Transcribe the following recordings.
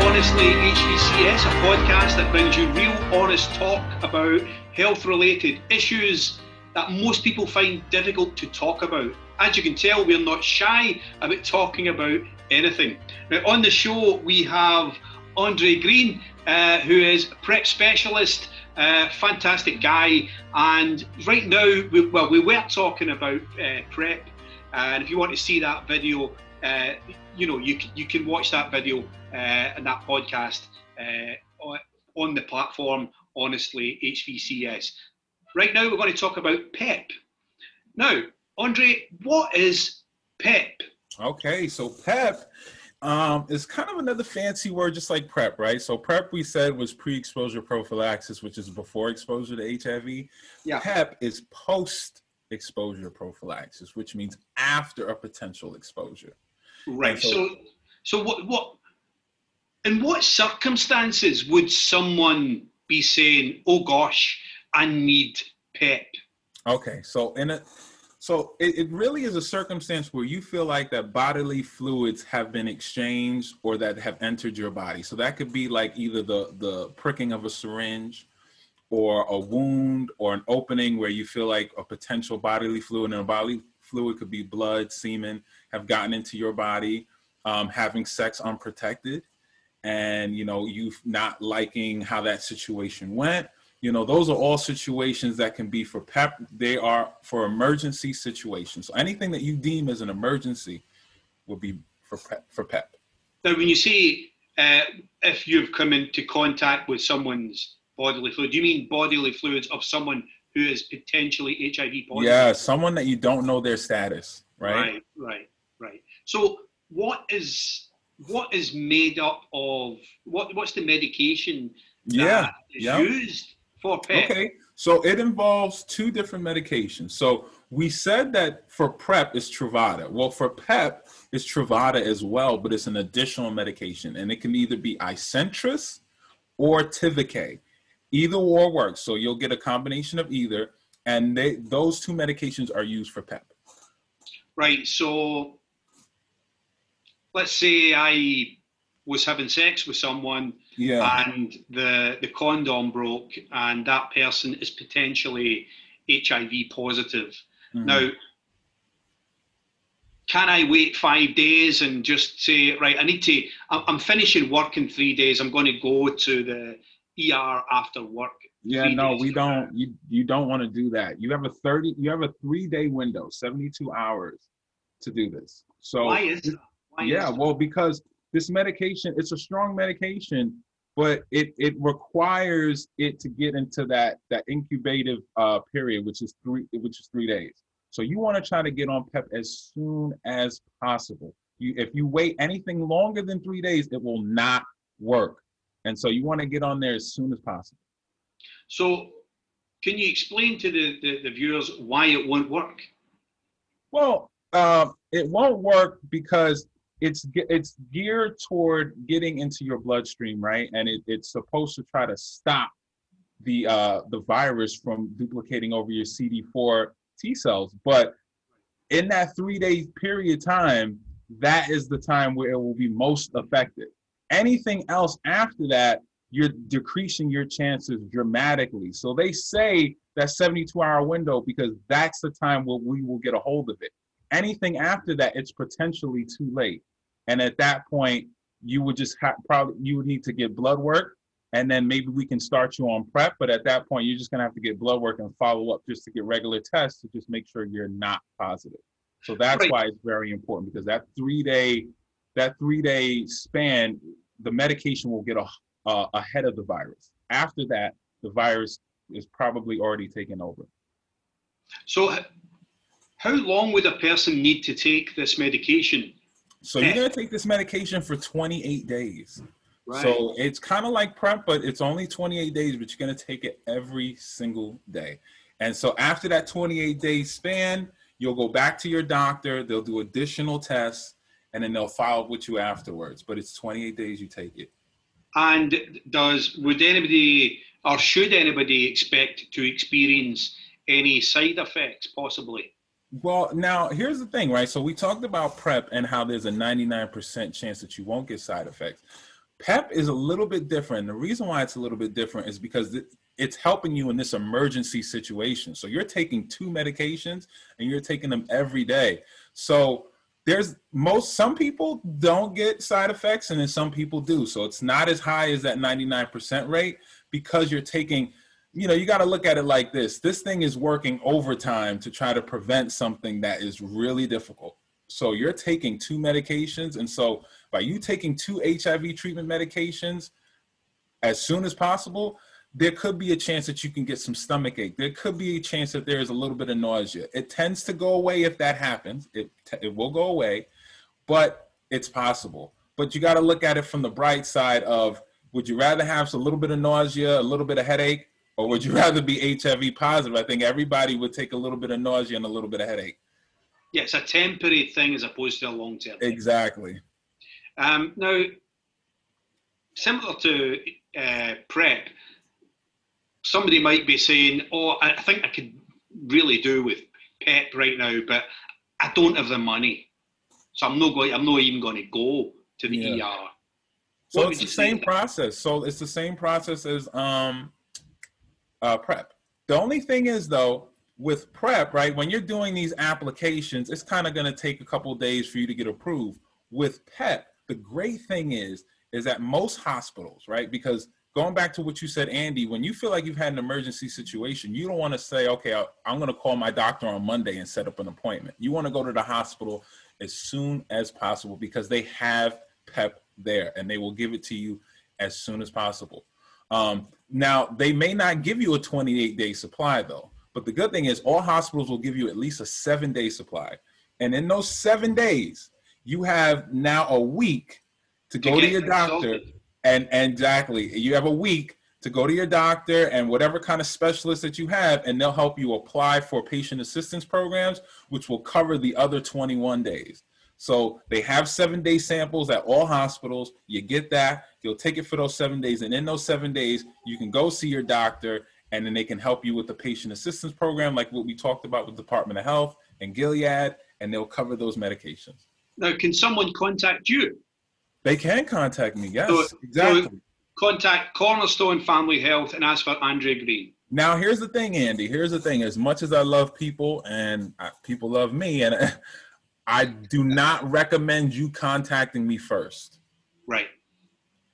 Honestly HVCS, a podcast that brings you real, honest talk about health related issues that most people find difficult to talk about. As you can tell, we're not shy about talking about anything. Now, on the show, we have Andre Green, uh, who is prep specialist, uh, fantastic guy. And right now, we, well, we were talking about uh, prep. And if you want to see that video, uh, you know, you, you can watch that video uh, and that podcast uh, on the platform, honestly, HVCS. Right now, we're going to talk about PEP. Now, Andre, what is PEP? Okay, so PEP um, is kind of another fancy word, just like PrEP, right? So PrEP, we said, was pre-exposure prophylaxis, which is before exposure to HIV. Yeah. PEP is post-exposure prophylaxis, which means after a potential exposure. Right. So, so- so what, what, in what circumstances would someone be saying, "Oh gosh, I need PEP"? Okay, so in a so it, it really is a circumstance where you feel like that bodily fluids have been exchanged or that have entered your body. So that could be like either the the pricking of a syringe or a wound or an opening where you feel like a potential bodily fluid and a bodily fluid could be blood, semen have gotten into your body, um, having sex unprotected and you know you not liking how that situation went. You know those are all situations that can be for pep they are for emergency situations. So anything that you deem as an emergency would be for pep for pep. Now, when you say uh, if you've come into contact with someone's bodily fluid, do you mean bodily fluids of someone who is potentially HIV positive? yeah someone that you don't know their status right, Right, right, right. So, what is what is made up of what? What's the medication yeah that is yeah. used for PEP? Okay, so it involves two different medications. So we said that for PrEP is Truvada. Well, for PEP is Truvada as well, but it's an additional medication, and it can either be Isentress or Tivicay. Either or works. So you'll get a combination of either, and they, those two medications are used for PEP. Right. So, let's say I was having sex with someone Yeah. and the the condom broke, and that person is potentially HIV positive. Mhm. Now, can I wait five days and just say, right, I need to, I'm I'm finishing work in three days. I'm going to go to the ER after work. Yeah, no, we don't. that. You you don't want to do that. You have a thirty. You have a three day window, seventy two hours, to do this. So Why is that? Why yeah, is well, because this medication, it's a strong medication, but it it requires it to get into that that incubative uh, period, which is three which is three days. So you want to try to get on PEP as soon as possible. You if you wait anything longer than three days, it will not work. And so you want to get on there as soon as possible. So, can you explain to the, the, the viewers why it won't work? Well, um, it won't work because it's it's geared toward getting into your bloodstream, right? And it, it's supposed to try to stop the uh, the virus from duplicating over your CD4 T cells. But in that three day period time, that is the time where it will be most effective. Anything else after that, you're decreasing your chances dramatically. So they say that 72 hour window because that's the time where we will get a hold of it. Anything after that, it's potentially too late. And at that point, you would just have probably you would need to get blood work, and then maybe we can start you on prep. But at that point, you're just gonna have to get blood work and follow up just to get regular tests to just make sure you're not positive. So that's Right. why it's very important because that three day that three day span, the medication will get a, uh, ahead of the virus. After that, the virus is probably already taken over. So, how long would a person need to take this medication? So you're gonna take this medication for 28 days. Right. So it's kind of like prep, but it's only 28 days, but you're gonna take it every single day. And so after that 28 day span, you'll go back to your doctor, they'll do additional tests, and then they'll follow up with you afterwards. But it's 28 days you take it. And does would anybody or should anybody expect to experience any side effects possibly? Well, now here's the thing, right? So we talked about prep and how there's a 99% chance that you won't get side effects. PEP is a little bit different. The reason why it's a little bit different is because it's helping you in this emergency situation. So you're taking two medications and you're taking them every day. So there's most some people don't get side effects and then some people do. So it's not as high as that 99% rate because you're taking you know, you got to look at it like this. This thing is working overtime to try to prevent something that is really difficult. So you're taking two medications and so by you taking two HIV treatment medications as soon as possible, there could be a chance that you can get some stomach ache. There could be a chance that there is a little bit of nausea. It tends to go away if that happens. It it will go away, but it's possible. But you got to look at it from the bright side of would you rather have a little bit of nausea, a little bit of headache, or would you rather be HIV positive? I think everybody would take a little bit of nausea and a little bit of headache. Yeah, it's a temporary thing as opposed to a long term. Exactly. Um, now, similar to uh, PrEP, somebody might be saying, "Oh, I think I could really do with PEP right now, but I don't have the money, so I'm not going. I'm not even going to go to the yeah. ER." So it's the same process. So it's the same process as um, uh, PrEP. The only thing is though, with PrEP, right, when you're doing these applications, it's kind of going to take a couple days for you to get approved. With PEP, the great thing is, is that most hospitals, right, because going back to what you said, Andy, when you feel like you've had an emergency situation, you don't want to say, okay, I'm going to call my doctor on Monday and set up an appointment. You want to go to the hospital as soon as possible because they have PEP there and they will give it to you as soon as possible. Um, now, they may not give you a 28 day supply though, but the good thing is all hospitals will give you at least a seven day supply. And in those seven days, you have now a week to, to go to your doctor and, and exactly you have a week to go to your doctor and whatever kind of specialist that you have and they'll help you apply for patient assistance programs which will cover the other 21 days. So they have seven day samples at all hospitals. You get that. You'll take it for those seven days and in those seven days you can go see your doctor and then they can help you with the patient assistance program like what we talked about with department of health and gilead and they'll cover those medications. Now can someone contact you they can contact me. Yes, so, exactly. So contact Cornerstone Family Health and ask for Andre Green. Now, here's the thing, Andy. Here's the thing. As much as I love people and people love me, and I do not recommend you contacting me first. Right.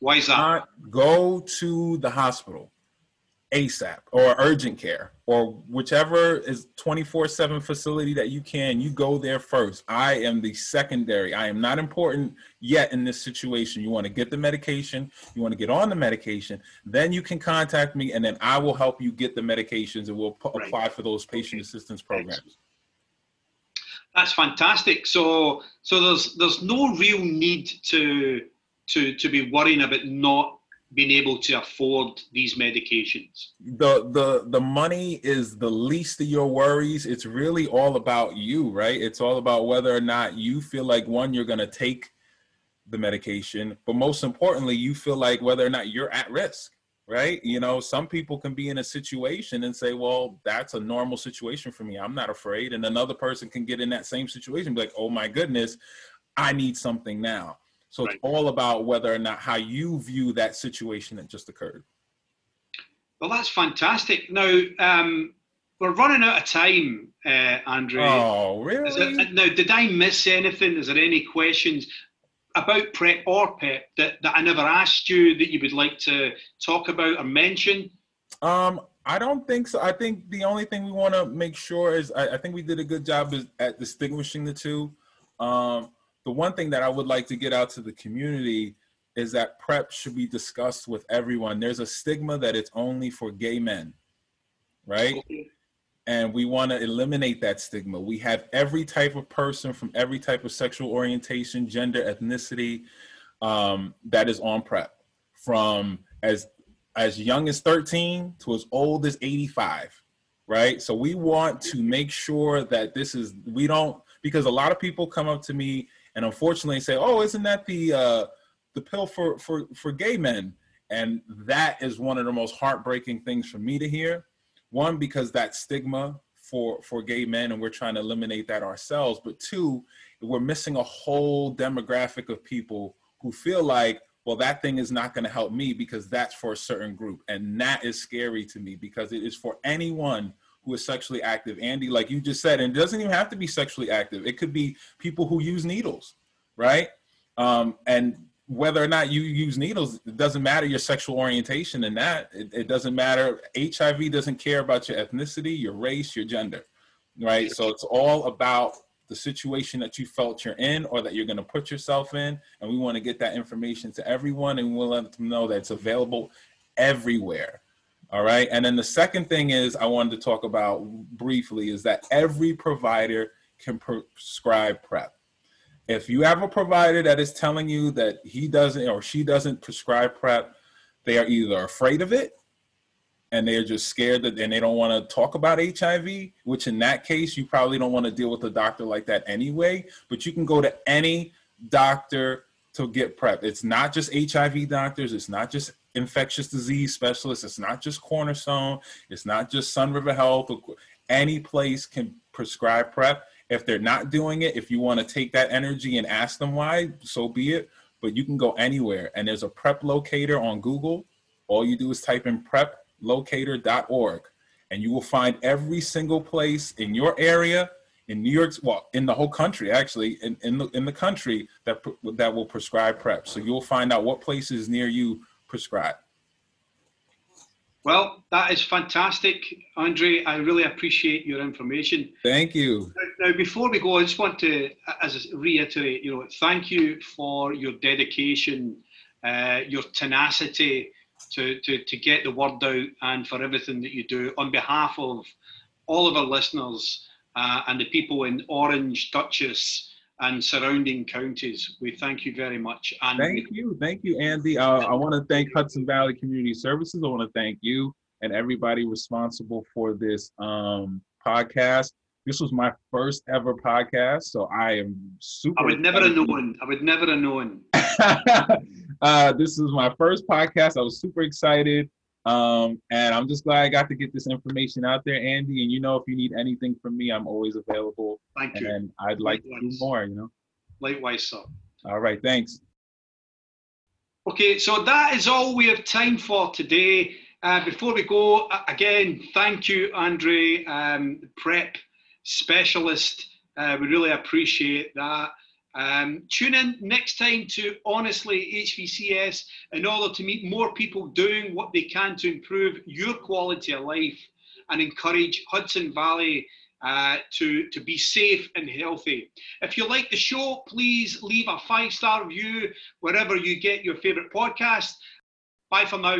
Why is that? Go to the hospital. ASAP or urgent care or whichever is 24 7 facility that you can, you go there first. I am the secondary. I am not important yet in this situation. You want to get the medication, you want to get on the medication, then you can contact me and then I will help you get the medications and we'll right. apply for those patient okay. assistance programs. That's fantastic. So so there's there's no real need to to to be worrying about not being able to afford these medications? The the the money is the least of your worries. It's really all about you, right? It's all about whether or not you feel like one you're going to take the medication, but most importantly, you feel like whether or not you're at risk, right? You know, some people can be in a situation and say, "Well, that's a normal situation for me. I'm not afraid." And another person can get in that same situation be like, "Oh my goodness, I need something now." So right. it's all about whether or not how you view that situation that just occurred. Well, that's fantastic. Now, um, we're running out of time, uh, Andre. Oh, really? There, now, did I miss anything? Is there any questions about PrEP or PEP that, that I never asked you that you would like to talk about or mention? Um, I don't think so. I think the only thing we want to make sure is I, I, think we did a good job at distinguishing the two. Um, the one thing that I would like to get out to the community is that PrEP should be discussed with everyone. There's a stigma that it's only for gay men, right? And we want to eliminate that stigma. We have every type of person from every type of sexual orientation, gender, ethnicity um, that is on PrEP, from as as young as 13 to as old as 85, right? So we want to make sure that this is we don't because a lot of people come up to me and unfortunately say, "Oh, isn't that the uh, the pill for for for gay men?" And that is one of the most heartbreaking things for me to hear. One, because that stigma for for gay men, and we're trying to eliminate that ourselves. But two, we're missing a whole demographic of people who feel like well, that thing is not going to help me because that's for a certain group. And that is scary to me because it is for anyone who is sexually active. Andy, like you just said, and it doesn't even have to be sexually active. It could be people who use needles, right? Um, and whether or not you use needles, it doesn't matter your sexual orientation and that. It, it doesn't matter. HIV doesn't care about your ethnicity, your race, your gender, right? So it's all about the situation that you felt you're in or that you're going to put yourself in. And we want to get that information to everyone and we'll let them know that it's available everywhere. All right. And then the second thing is I wanted to talk about briefly is that every provider can prescribe PrEP. If you have a provider that is telling you that he doesn't or she doesn't prescribe PrEP, they are either afraid of it and they're just scared that and they don't want to talk about HIV, which in that case you probably don't want to deal with a doctor like that anyway, but you can go to any doctor to get PrEP. It's not just HIV doctors, it's not just infectious disease specialist. it's not just Cornerstone, it's not just Sun River Health. Any place can prescribe PrEP. If they're not doing it, if you want to take that energy and ask them why, so be it. But you can go anywhere. And there's a PrEP locator on Google. All you do is type in PrEP locator.org and you will find every single place in your area in New York, well, in the whole country, actually, in, in, the, in the country that, that will prescribe PrEP. So you'll find out what places near you prescribe. Well, that is fantastic, Andre. I really appreciate your information. Thank you. Now, before we go, I just want to, as reiterate, you know, thank you for your dedication, uh, your tenacity, to, to, to get the word out and for everything that you do on behalf of all of our listeners uh, and the people in Orange, Dutchess, and surrounding counties. We thank you very much. And thank you. Thank you, Andy. Uh, I want to thank Hudson Valley Community Services. I want to thank you and everybody responsible for this um, podcast. This was my first ever podcast, so I am super. I would never have known. I would never have known. uh, this is my first podcast. I was super excited. Um, and I'm just glad I got to get this information out there, Andy. And you know, if you need anything from me, I'm always available. Thank you. And I'd like Likewise. to do more, you know. Likewise, sir. All right, thanks. Okay, so that is all we have time for today. Uh, before we go, again, thank you, Andre, um, PrEP specialist. Uh, we really appreciate that. Um, tune in next time to Honestly HVCS in order to meet more people doing what they can to improve your quality of life and encourage Hudson Valley uh, to, to be safe and healthy. If you like the show, please leave a five star review wherever you get your favorite podcast. Bye for now.